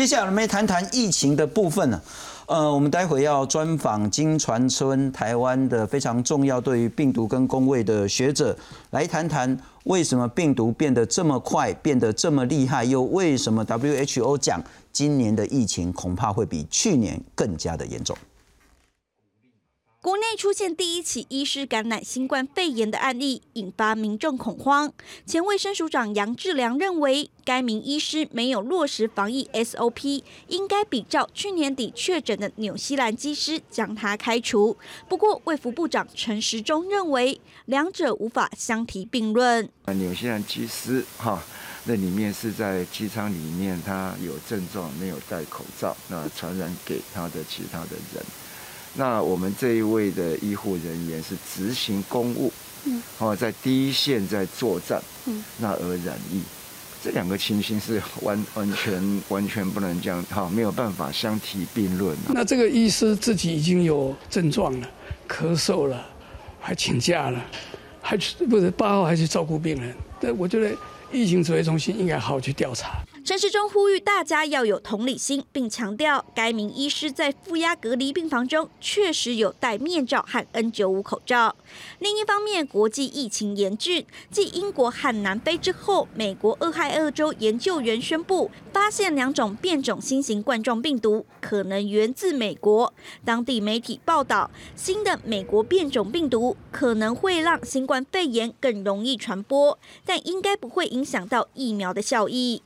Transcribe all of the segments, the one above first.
接下来我们来谈谈疫情的部分呢。呃，我们待会要专访金传春，台湾的非常重要对于病毒跟工位的学者，来谈谈为什么病毒变得这么快，变得这么厉害，又为什么 WHO 讲今年的疫情恐怕会比去年更加的严重。国内出现第一起医师感染新冠肺炎的案例，引发民众恐慌。前卫生署长杨志良认为，该名医师没有落实防疫 SOP，应该比照去年底确诊的纽西兰机师将他开除。不过，卫福部长陈时中认为，两者无法相提并论。纽西兰机师哈，那里面是在机舱里面，他有症状，没有戴口罩，那传染给他的其他的人。那我们这一位的医护人员是执行公务，嗯，哦，在第一线在作战，嗯，那而染疫，这两个情形是完完全完全不能这样，哈，没有办法相提并论。那这个医师自己已经有症状了，咳嗽了，还请假了，还去不是八号还去照顾病人，对，我觉得疫情指挥中心应该好好去调查。陈世忠呼吁大家要有同理心，并强调该名医师在负压隔离病房中确实有戴面罩和 N95 口罩。另一方面，国际疫情严峻，继英国和南非之后，美国俄亥俄州研究员宣布发现两种变种新型冠状病毒，可能源自美国。当地媒体报道，新的美国变种病毒可能会让新冠肺炎更容易传播，但应该不会影响到疫苗的效益。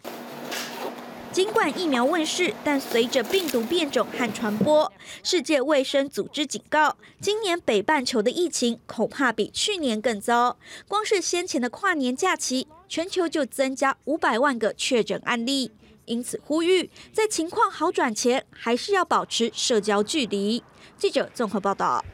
尽管疫苗问世，但随着病毒变种和传播，世界卫生组织警告，今年北半球的疫情恐怕比去年更糟。光是先前的跨年假期，全球就增加五百万个确诊案例。因此呼吁，在情况好转前，还是要保持社交距离。记者综合报道。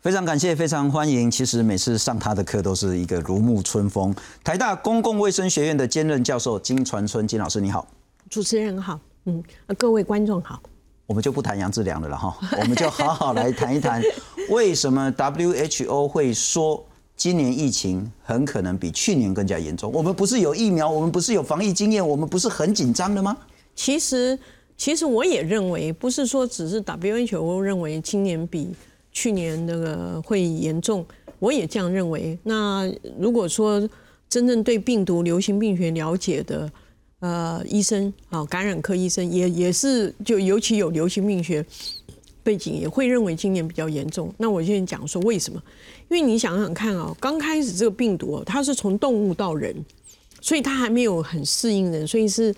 非常感谢，非常欢迎。其实每次上他的课都是一个如沐春风。台大公共卫生学院的兼任教授金传春金老师，你好。主持人好，嗯，各位观众好，我们就不谈杨志良的了哈，我们就好好来谈一谈，为什么 WHO 会说今年疫情很可能比去年更加严重？我们不是有疫苗，我们不是有防疫经验，我们不是很紧张的吗？其实，其实我也认为，不是说只是 WHO 认为今年比去年那个会严重，我也这样认为。那如果说真正对病毒、流行病学了解的，呃，医生啊，感染科医生也也是，就尤其有流行病学背景，也会认为今年比较严重。那我现在讲说为什么？因为你想想看啊，刚开始这个病毒哦它是从动物到人，所以它还没有很适应人，所以是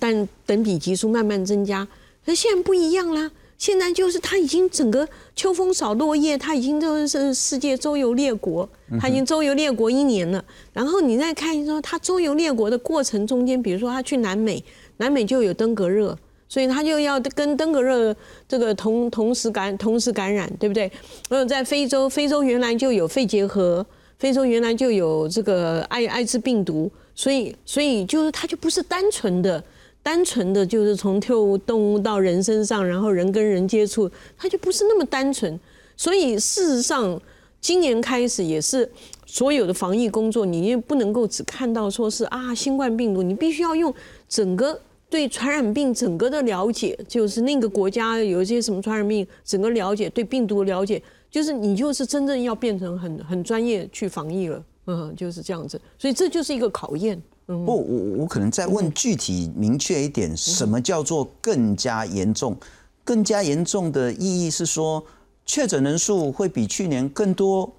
但等比级数慢慢增加。那现在不一样啦。现在就是他已经整个秋风扫落叶，他已经都是世界周游列国，他已经周游列国一年了。然后你再看说他周游列国的过程中间，比如说他去南美，南美就有登革热，所以他就要跟登革热这个同同时感同时感染，对不对？呃，在非洲，非洲原来就有肺结核，非洲原来就有这个艾艾滋病毒，所以所以就是他就不是单纯的。单纯的就是从跳动物到人身上，然后人跟人接触，它就不是那么单纯。所以事实上，今年开始也是所有的防疫工作，你也不能够只看到说是啊新冠病毒，你必须要用整个对传染病整个的了解，就是那个国家有一些什么传染病，整个了解对病毒了解，就是你就是真正要变成很很专业去防疫了，嗯，就是这样子。所以这就是一个考验。不，我我可能再问具体明确一点，什么叫做更加严重？更加严重的意义是说，确诊人数会比去年更多，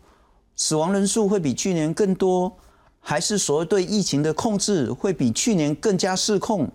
死亡人数会比去年更多，还是说对疫情的控制会比去年更加失控？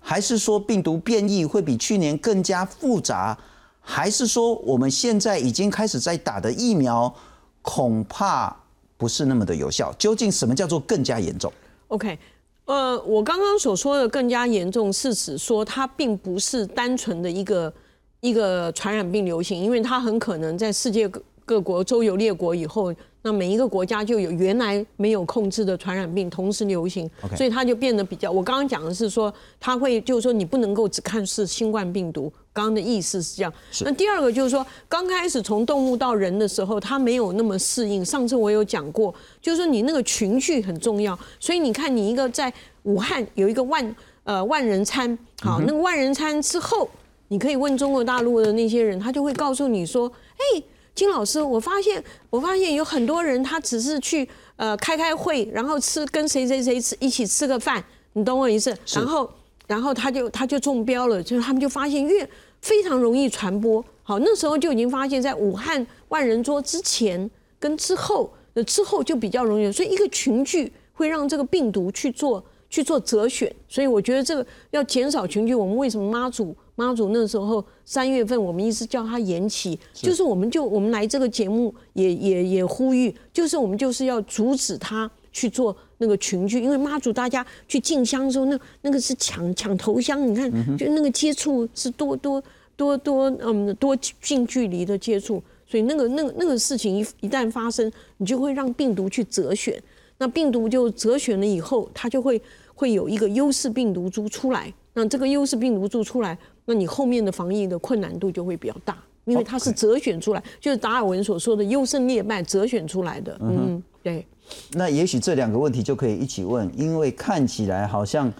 还是说病毒变异会比去年更加复杂？还是说我们现在已经开始在打的疫苗恐怕不是那么的有效？究竟什么叫做更加严重？OK，呃，我刚刚所说的更加严重，是指说它并不是单纯的一个一个传染病流行，因为它很可能在世界各各国周游列国以后。那每一个国家就有原来没有控制的传染病同时流行，所以它就变得比较。我刚刚讲的是说，它会就是说你不能够只看是新冠病毒，刚刚的意思是这样。那第二个就是说，刚开始从动物到人的时候，它没有那么适应。上次我有讲过，就是说你那个群聚很重要，所以你看你一个在武汉有一个万。呃万人餐，好，那个万人餐之后，你可以问中国大陆的那些人，他就会告诉你说，哎，金老师，我发现我发现有很多人他只是去呃开开会，然后吃跟谁谁谁吃一起吃个饭，你懂我意思？然后然后他就他就中标了，就是他们就发现越非常容易传播。好，那时候就已经发现，在武汉万人桌之前跟之后，那之后就比较容易，所以一个群聚会让这个病毒去做去做择选，所以我觉得这个要减少群聚。我们为什么妈祖妈祖那时候三月份我们一直叫他延期，就是我们就我们来这个节目也也也呼吁，就是我们就是要阻止他去做那个群聚，因为妈祖大家去进香的时候，那那个是抢抢头香，你看就那个接触是多多。多多嗯多近距离的接触，所以那个那个那个事情一一旦发生，你就会让病毒去择选。那病毒就择选了以后，它就会会有一个优势病毒株出来。那这个优势病毒株出来，那你后面的防疫的困难度就会比较大，因为它是择选出来，就是达尔文所说的优胜劣败择选出来的。嗯，对。那也许这两个问题就可以一起问，因为看起来好像。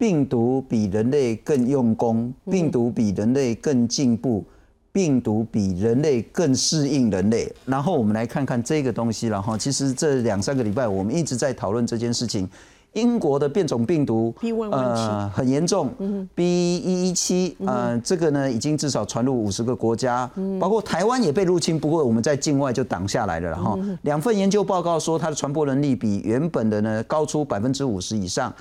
病毒比人类更用功，病毒比人类更进步，病毒比人类更适应人类。然后我们来看看这个东西，然后其实这两三个礼拜我们一直在讨论这件事情。英国的变种病毒呃很严重，B 一一七呃这个呢已经至少传入五十个国家，包括台湾也被入侵，不过我们在境外就挡下来了。然后两份研究报告说它的传播能力比原本的呢高出百分之五十以上。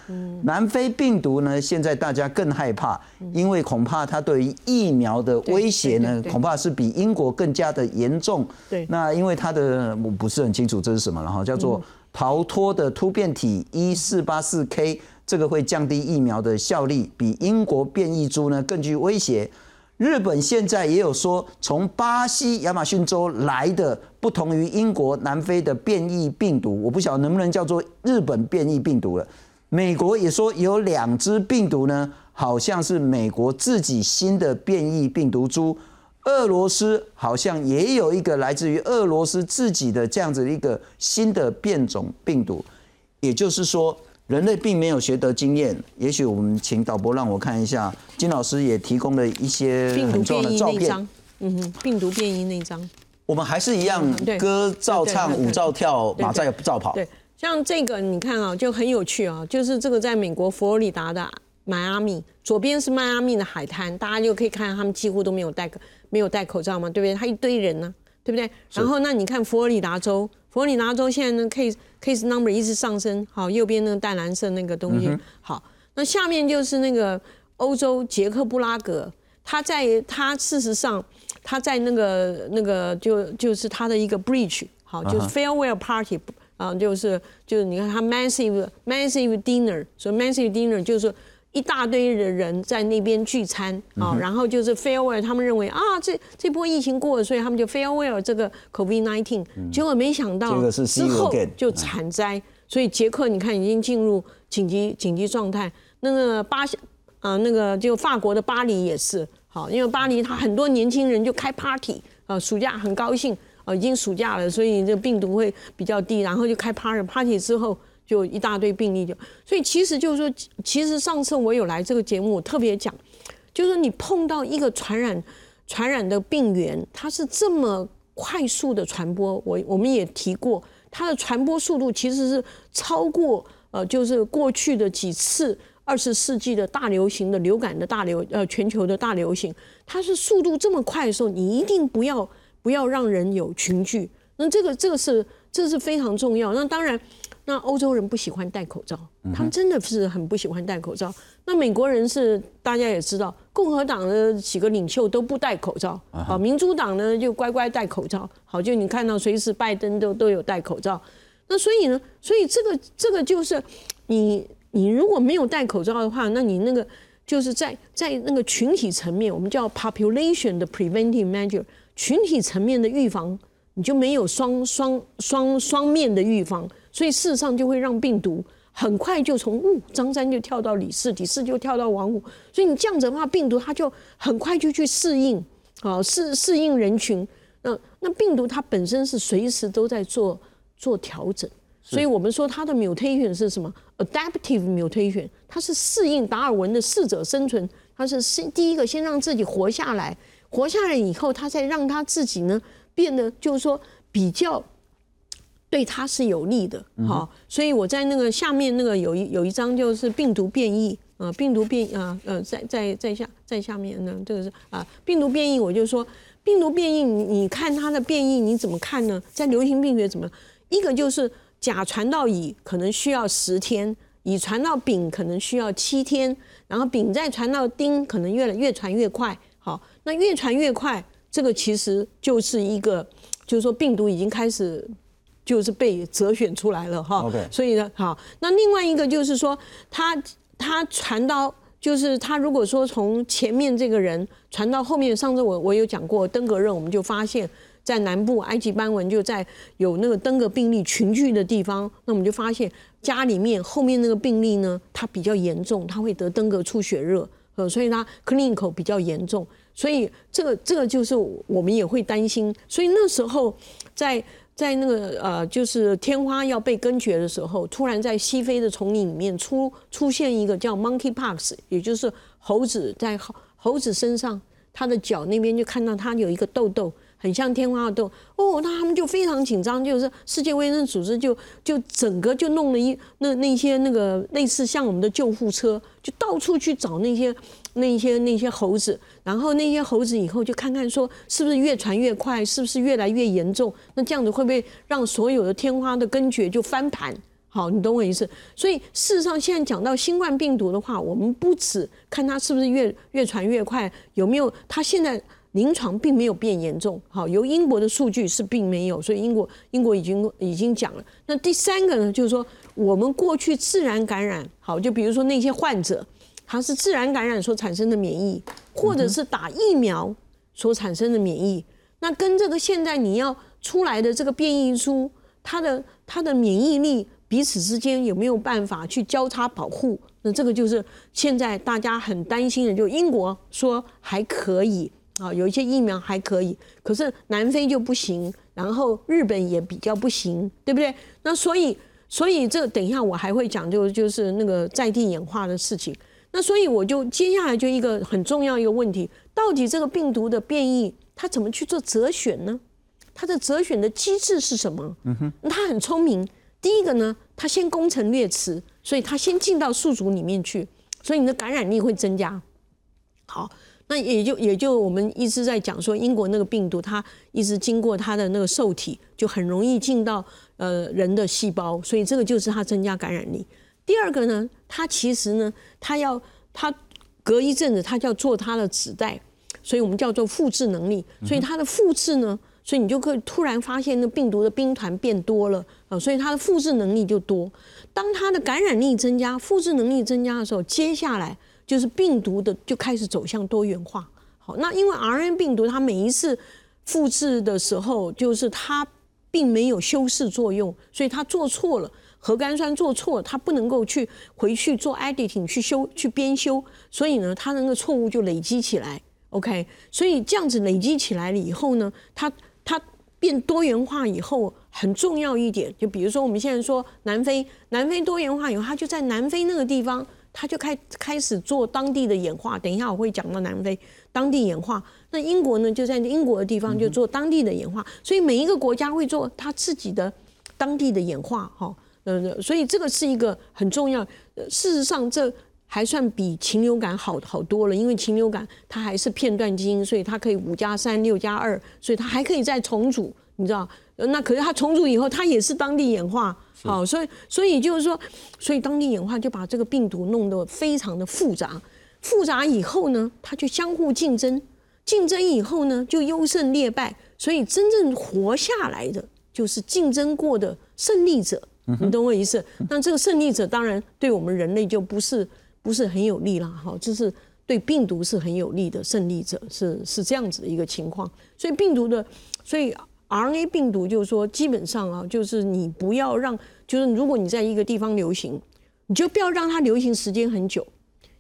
南非病毒呢现在大家更害怕，因为恐怕它对于疫苗的威胁呢恐怕是比英国更加的严重。对，那因为它的我不是很清楚这是什么，然后叫做。逃脱的突变体一四八四 K，这个会降低疫苗的效力，比英国变异株呢更具威胁。日本现在也有说，从巴西亚马逊州来的不同于英国、南非的变异病毒，我不晓得能不能叫做日本变异病毒了。美国也说有两只病毒呢，好像是美国自己新的变异病毒株。俄罗斯好像也有一个来自于俄罗斯自己的这样子一个新的变种病毒，也就是说，人类并没有学得经验。也许我们请导播让我看一下，金老师也提供了一些很重要的照片。嗯哼，病毒变异那张，我们还是一样，歌照唱，舞照跳，马在照跑。对，像这个你看啊，就很有趣啊，就是这个在美国佛罗里达的迈阿密，左边是迈阿密的海滩，大家就可以看到他们几乎都没有戴个。没有戴口罩嘛，对不对？他一堆人呢，对不对？然后那你看佛罗里达州，佛罗里达州现在呢 case case number 一直上升，好，右边那个淡蓝色那个东西，好，那下面就是那个欧洲捷克布拉格，他在他事实上他在那个那个就就是他的一个 bridge，好，就是 farewell party 啊，就是就是你看他 massive massive dinner，所以 massive dinner 就是。一大堆的人在那边聚餐啊，然后就是 farewell，他们认为啊，这这波疫情过了，所以他们就 farewell 这个 COVID nineteen，结果没想到之后就惨灾，所以捷克你看已经进入紧急紧急状态。那个巴啊，那个就法国的巴黎也是好，因为巴黎他很多年轻人就开 party 啊，暑假很高兴啊，已经暑假了，所以这病毒会比较低，然后就开 party，party 之后。就一大堆病例，就所以其实就是说，其实上次我有来这个节目，我特别讲，就是说你碰到一个传染传染的病源，它是这么快速的传播，我我们也提过，它的传播速度其实是超过呃，就是过去的几次二十世纪的大流行的流感的大流呃全球的大流行，它是速度这么快的时候，你一定不要不要让人有群聚，那这个这个是这是非常重要，那当然。那欧洲人不喜欢戴口罩，他们真的是很不喜欢戴口罩。那美国人是大家也知道，共和党的几个领袖都不戴口罩，好，民主党呢就乖乖戴口罩。好，就你看到随时拜登都都有戴口罩。那所以呢，所以这个这个就是你你如果没有戴口罩的话，那你那个就是在在那个群体层面，我们叫 population 的 preventive measure，群体层面的预防，你就没有双双双双面的预防。所以事实上就会让病毒很快就从雾张三就跳到李四，李四就跳到王五，所以你这样子的话，病毒它就很快就去适应，啊适适应人群。那那病毒它本身是随时都在做做调整，所以我们说它的 mutation 是什么？adaptive mutation，它是适应达尔文的适者生存，它是先第一个先让自己活下来，活下来以后，它再让它自己呢变得就是说比较对它是有利的，好，所以我在那个下面那个有一有一张就是病毒变异。啊，病毒变啊，呃，在在在下在下面呢，这个是啊，病毒变异，我就说病毒变异，你你看它的变异你怎么看呢？在流行病学怎么？一个就是甲传到乙可能需要十天，乙传到丙可能需要七天，然后丙再传到丁，可能越来越传越快。好，那越传越快，这个其实就是一个，就是说病毒已经开始就是被择选出来了哈。OK，所以呢，好，那另外一个就是说他。他传到，就是他如果说从前面这个人传到后面，上次我我有讲过登革热，我们就发现，在南部埃及斑纹就在有那个登革病例群聚的地方，那我们就发现家里面后面那个病例呢，它比较严重，他会得登革出血热，呃，所以它 clinical 比较严重，所以这个这个就是我们也会担心，所以那时候在。在那个呃，就是天花要被根绝的时候，突然在西非的丛林里面出出现一个叫 monkeypox，也就是猴子在猴猴子身上，它的脚那边就看到它有一个痘痘。很像天花的痘哦，那他们就非常紧张，就是世界卫生组织就就整个就弄了一那那些那个类似像我们的救护车，就到处去找那些那些那些猴子，然后那些猴子以后就看看说是不是越传越快，是不是越来越严重，那这样子会不会让所有的天花的根绝就翻盘？好，你懂我意思？所以事实上现在讲到新冠病毒的话，我们不止看它是不是越越传越快，有没有它现在。临床并没有变严重，好，由英国的数据是并没有，所以英国英国已经已经讲了。那第三个呢，就是说我们过去自然感染，好，就比如说那些患者，它是自然感染所产生的免疫，或者是打疫苗所产生的免疫，那跟这个现在你要出来的这个变异株，它的它的免疫力彼此之间有没有办法去交叉保护？那这个就是现在大家很担心的，就英国说还可以。啊，有一些疫苗还可以，可是南非就不行，然后日本也比较不行，对不对？那所以，所以这等一下我还会讲，就就是那个在地演化的事情。那所以我就接下来就一个很重要一个问题，到底这个病毒的变异它怎么去做择选呢？它的择选的机制是什么？嗯哼，它很聪明。第一个呢，它先攻城略池，所以它先进到宿主里面去，所以你的感染力会增加。好。那也就也就我们一直在讲说，英国那个病毒，它一直经过它的那个受体，就很容易进到呃人的细胞，所以这个就是它增加感染力。第二个呢，它其实呢，它要它隔一阵子，它就要做它的子代，所以我们叫做复制能力。所以它的复制呢，所以你就可以突然发现那病毒的兵团变多了啊，所以它的复制能力就多。当它的感染力增加，复制能力增加的时候，接下来。就是病毒的就开始走向多元化。好，那因为 RNA 病毒它每一次复制的时候，就是它并没有修饰作用，所以它做错了核苷酸做错，它不能够去回去做 editing 去修去编修，所以呢，它那个错误就累积起来。OK，所以这样子累积起来了以后呢，它它变多元化以后很重要一点，就比如说我们现在说南非，南非多元化以后，它就在南非那个地方。它就开开始做当地的演化，等一下我会讲到南非当地演化。那英国呢，就在英国的地方就做当地的演化，所以每一个国家会做它自己的当地的演化，哈，呃，所以这个是一个很重要。事实上，这还算比禽流感好好多了，因为禽流感它还是片段基因，所以它可以五加三六加二，所以它还可以再重组，你知道。那可是它重组以后，它也是当地演化，好，所以所以就是说，所以当地演化就把这个病毒弄得非常的复杂，复杂以后呢，它就相互竞争，竞争以后呢，就优胜劣败，所以真正活下来的就是竞争过的胜利者，你懂我意思？那这个胜利者当然对我们人类就不是不是很有利了，哈，这是对病毒是很有利的胜利者，是是这样子的一个情况，所以病毒的，所以。RNA 病毒就是说，基本上啊，就是你不要让，就是如果你在一个地方流行，你就不要让它流行时间很久，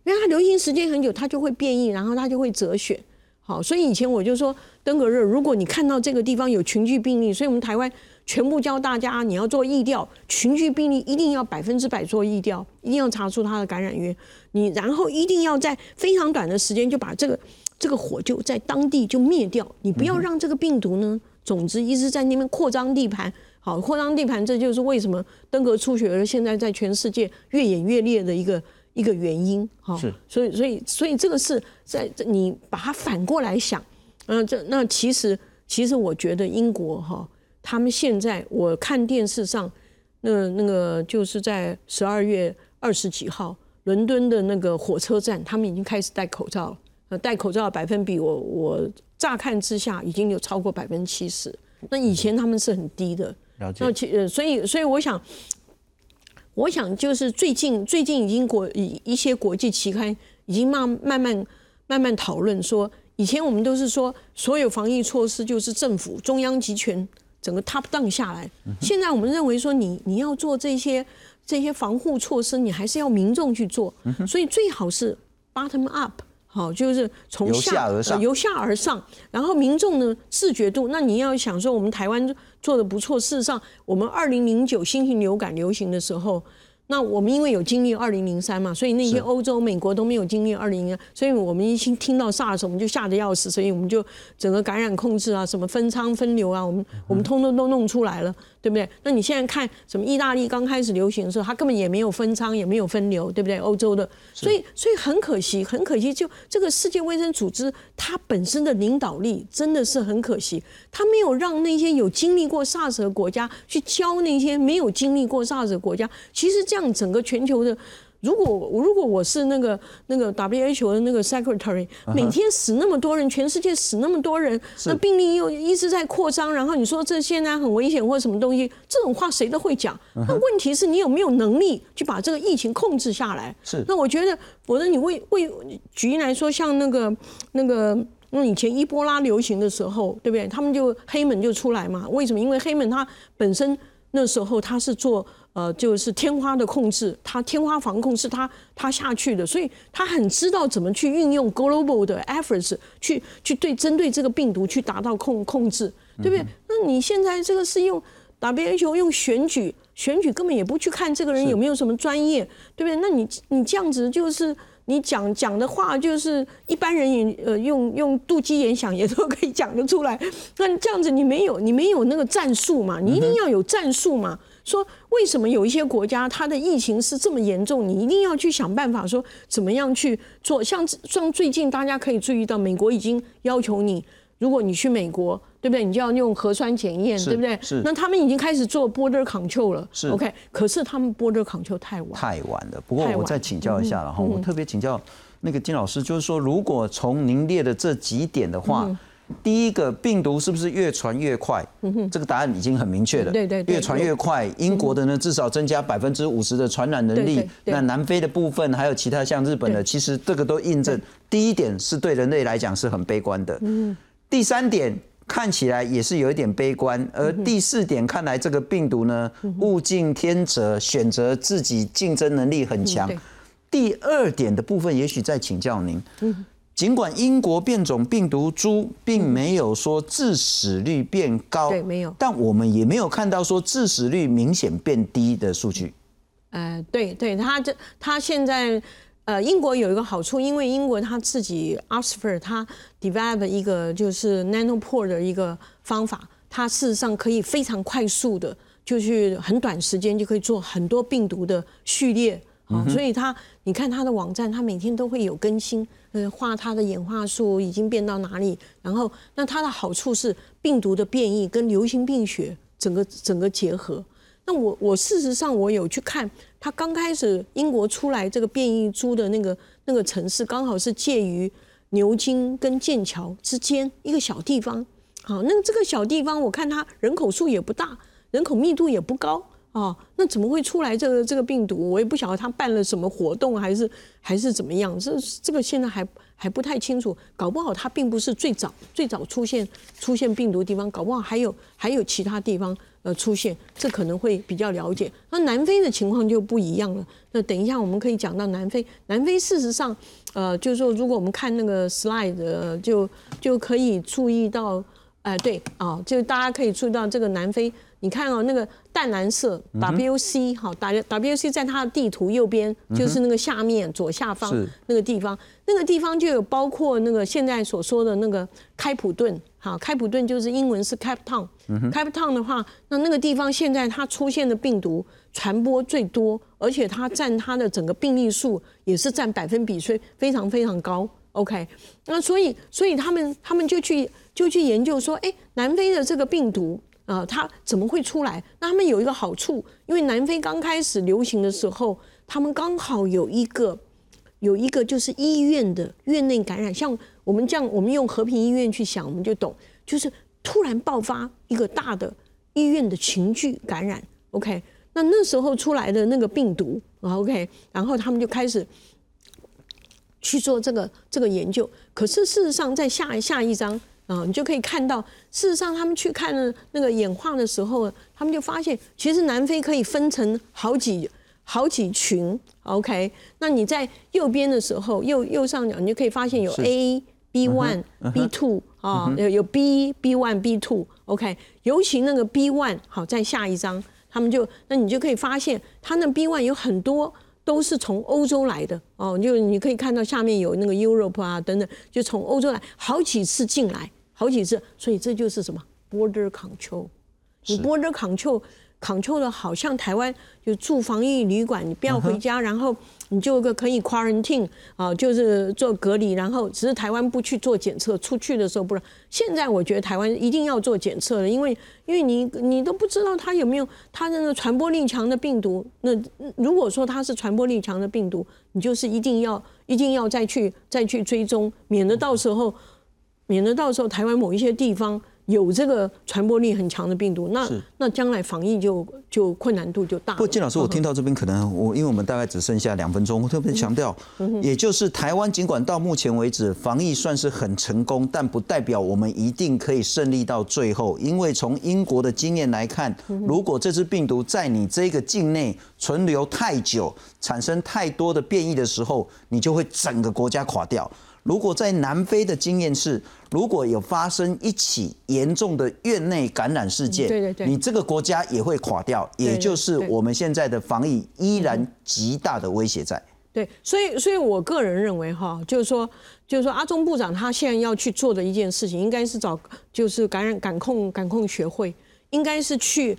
因为它流行时间很久，它就会变异，然后它就会折选。好，所以以前我就说登革热，如果你看到这个地方有群聚病例，所以我们台湾全部教大家你要做疫调，群聚病例一定要百分之百做疫调，一定要查出它的感染源，你然后一定要在非常短的时间就把这个这个火就在当地就灭掉，你不要让这个病毒呢总之一直在那边扩张地盘。好，扩张地盘，这就是为什么登革出血儿现在在全世界越演越烈的一个一个原因。好，所以所以所以这个是在你把它反过来想，嗯，这那其实其实我觉得英国哈，他们现在我看电视上，那那个就是在十二月二十几号，伦敦的那个火车站，他们已经开始戴口罩了。呃，戴口罩的百分比，我我乍看之下已经有超过百分之七十。那以前他们是很低的。那其呃，所以所以我想，我想就是最近最近已经国一一些国际期刊已经慢慢慢慢慢讨论说，以前我们都是说所有防疫措施就是政府中央集权整个 top down 下来，现在我们认为说你你要做这些这些防护措施，你还是要民众去做，所以最好是 bottom up。好，就是从下而上，由下而上，然后民众呢自觉度，那你要想说，我们台湾做的不错。事实上，我们二零零九新型流感流行的时候。那我们因为有经历二零零三嘛，所以那些欧洲、美国都没有经历二零零，所以我们一听听到 SARS，我们就吓得要死，所以我们就整个感染控制啊，什么分仓分流啊，我们我们通通都弄出来了，对不对？那你现在看什么意大利刚开始流行的时候，它根本也没有分仓，也没有分流，对不对？欧洲的，所以所以很可惜，很可惜，就这个世界卫生组织它本身的领导力真的是很可惜，它没有让那些有经历过 SARS 的国家去教那些没有经历过 SARS 的国家，其实这样。整个全球的，如果如果我是那个那个 WHO 的那个 Secretary，每天死那么多人，全世界死那么多人，那病例又一直在扩张，然后你说这现在很危险或什么东西，这种话谁都会讲。那问题是你有没有能力去把这个疫情控制下来？是。那我觉得，否则你为为举例来说，像那个那个，那以前伊波拉流行的时候，对不对？他们就黑门就出来嘛？为什么？因为黑门他本身那时候他是做。呃，就是天花的控制，它天花防控是它它下去的，所以他很知道怎么去运用 global 的 efforts 去去对针对这个病毒去达到控控制，对不对？那你现在这个是用 WHO 用选举，选举根本也不去看这个人有没有什么专业，对不对？那你你这样子就是你讲讲的话，就是一般人也呃用用肚脐眼想也都可以讲得出来。那这样子你没有你没有那个战术嘛？你一定要有战术嘛？说为什么有一些国家它的疫情是这么严重？你一定要去想办法说怎么样去做。像像最近大家可以注意到，美国已经要求你，如果你去美国，对不对？你就要用核酸检验，对不对？是。那他们已经开始做 border control 了。是。OK，可是他们 border control 太晚。太晚了。不过我再请教一下了哈，我特别请教那个金老师，就是说，如果从您列的这几点的话。第一个病毒是不是越传越快？这个答案已经很明确了。对对，越传越快。英国的呢，至少增加百分之五十的传染能力。那南非的部分，还有其他像日本的，其实这个都印证。第一点是对人类来讲是很悲观的。嗯。第三点看起来也是有一点悲观，而第四点看来这个病毒呢，物竞天择，选择自己竞争能力很强。第二点的部分，也许再请教您。尽管英国变种病毒株并没有说致死率变高，对，没有，但我们也没有看到说致死率明显变低的数据。呃，对，对，他这他现在呃，英国有一个好处，因为英国他自己 Oxford 他 develop 一个就是 nanopore 的一个方法，它事实上可以非常快速的，就去很短时间就可以做很多病毒的序列。好，所以他，你看他的网站，他每天都会有更新，呃，画他的演化树已经变到哪里，然后，那它的好处是病毒的变异跟流行病学整个整个结合。那我我事实上我有去看，他刚开始英国出来这个变异株的那个那个城市，刚好是介于牛津跟剑桥之间一个小地方。好，那这个小地方我看它人口数也不大，人口密度也不高。哦，那怎么会出来这个这个病毒？我也不晓得他办了什么活动，还是还是怎么样？这这个现在还还不太清楚。搞不好它并不是最早最早出现出现病毒的地方，搞不好还有还有其他地方。呃出现，这可能会比较了解。那南非的情况就不一样了。那等一下我们可以讲到南非，南非事实上，呃，就是说如果我们看那个 slide，就就可以注意到，哎，对啊，就大家可以注意到这个南非。你看哦，那个淡蓝色 WC 好，，W WC 在它的地图右边，就是那个下面左下方那个地方，那个地方就有包括那个现在所说的那个开普敦，好，开普敦就是英文是 Cape Town，Cape Town 的话，那那个地方现在它出现的病毒传播最多，而且它占它的整个病例数也是占百分比，所以非常非常高。OK，那所以所以他们他们就去就去研究说，哎，南非的这个病毒。啊，它怎么会出来？那他们有一个好处，因为南非刚开始流行的时候，他们刚好有一个有一个就是医院的院内感染，像我们这样，我们用和平医院去想，我们就懂，就是突然爆发一个大的医院的群聚感染。OK，那那时候出来的那个病毒，OK，然后他们就开始去做这个这个研究。可是事实上，在下下一章。啊，你就可以看到，事实上他们去看了那个演化的时候，他们就发现，其实南非可以分成好几好几群。OK，那你在右边的时候，右右上角，你就可以发现有 A、B one、B two 啊，有有 B、B one、B two。OK，尤其那个 B one，好，在下一张，他们就那你就可以发现，它那 B one 有很多都是从欧洲来的哦，就你可以看到下面有那个 Europe 啊等等，就从欧洲来好几次进来。好几次，所以这就是什么 border control？你 border control control 的好像台湾就住防疫旅馆，你不要回家，然后你就个可以 quarantine 啊，就是做隔离，然后只是台湾不去做检测，出去的时候不然。现在我觉得台湾一定要做检测了，因为因为你你都不知道它有没有它那个传播力强的病毒。那如果说它是传播力强的病毒，你就是一定要一定要再去再去追踪，免得到时候。免得到时候台湾某一些地方有这个传播力很强的病毒，那那将来防疫就就困难度就大。不过金老师，我听到这边可能我因为我们大概只剩下两分钟，我特别强调，也就是台湾尽管到目前为止防疫算是很成功，但不代表我们一定可以胜利到最后。因为从英国的经验来看，如果这支病毒在你这个境内存留太久，产生太多的变异的时候，你就会整个国家垮掉。如果在南非的经验是，如果有发生一起严重的院内感染事件，对对对，你这个国家也会垮掉，也就是我们现在的防疫依然极大的威胁在。对，所以所以我个人认为哈，就是说就是说阿中部长他现在要去做的一件事情，应该是找就是感染感控感控学会，应该是去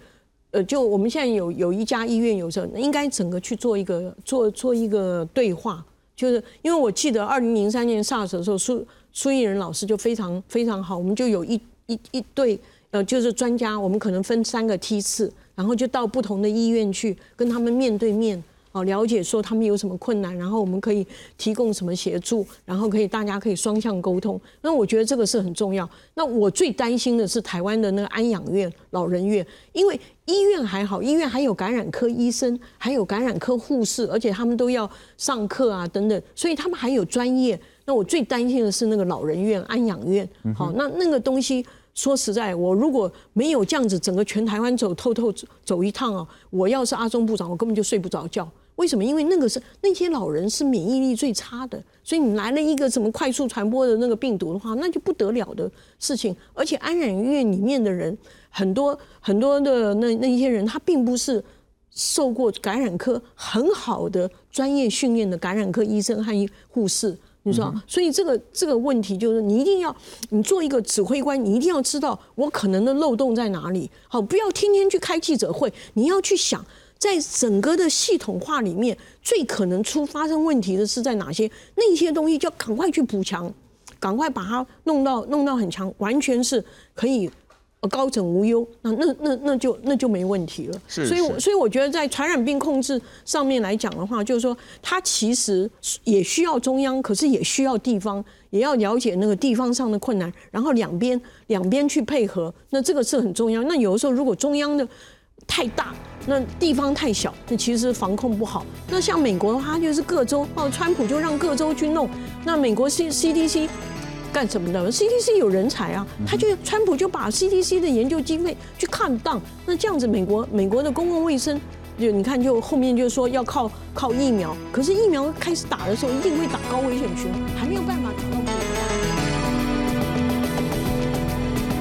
呃，就我们现在有有一家医院有时候应该整个去做一个做做一个对话。就是因为我记得二零零三年 SARS 的时候，苏苏艺人老师就非常非常好，我们就有一一一对呃，就是专家，我们可能分三个梯次，然后就到不同的医院去跟他们面对面。哦，了解说他们有什么困难，然后我们可以提供什么协助，然后可以大家可以双向沟通。那我觉得这个是很重要。那我最担心的是台湾的那个安养院、老人院，因为医院还好，医院还有感染科医生，还有感染科护士，而且他们都要上课啊等等，所以他们还有专业。那我最担心的是那个老人院、安养院。好，那那个东西说实在，我如果没有这样子整个全台湾走透透走一趟哦，我要是阿中部长，我根本就睡不着觉。为什么？因为那个是那些老人是免疫力最差的，所以你来了一个什么快速传播的那个病毒的话，那就不得了的事情。而且安养院里面的人很多很多的那那一些人，他并不是受过感染科很好的专业训练的感染科医生和护士，你知道，所以这个这个问题就是你一定要你做一个指挥官，你一定要知道我可能的漏洞在哪里。好，不要天天去开记者会，你要去想。在整个的系统化里面，最可能出发生问题的是在哪些？那些东西就要赶快去补强，赶快把它弄到弄到很强，完全是可以高枕无忧。那那那那就那就没问题了。是，所以所以我觉得在传染病控制上面来讲的话，就是说它其实也需要中央，可是也需要地方，也要了解那个地方上的困难，然后两边两边去配合。那这个是很重要。那有的时候如果中央的太大，那地方太小，那其实防控不好。那像美国的话，就是各州哦，川普就让各州去弄。那美国 C C D C 干什么的？CDC 有人才啊，他就川普就把 CDC 的研究经费去看档，那这样子美国美国的公共卫生。就你看，就后面就说要靠靠疫苗，可是疫苗开始打的时候，一定会打高危险群，还没有办法。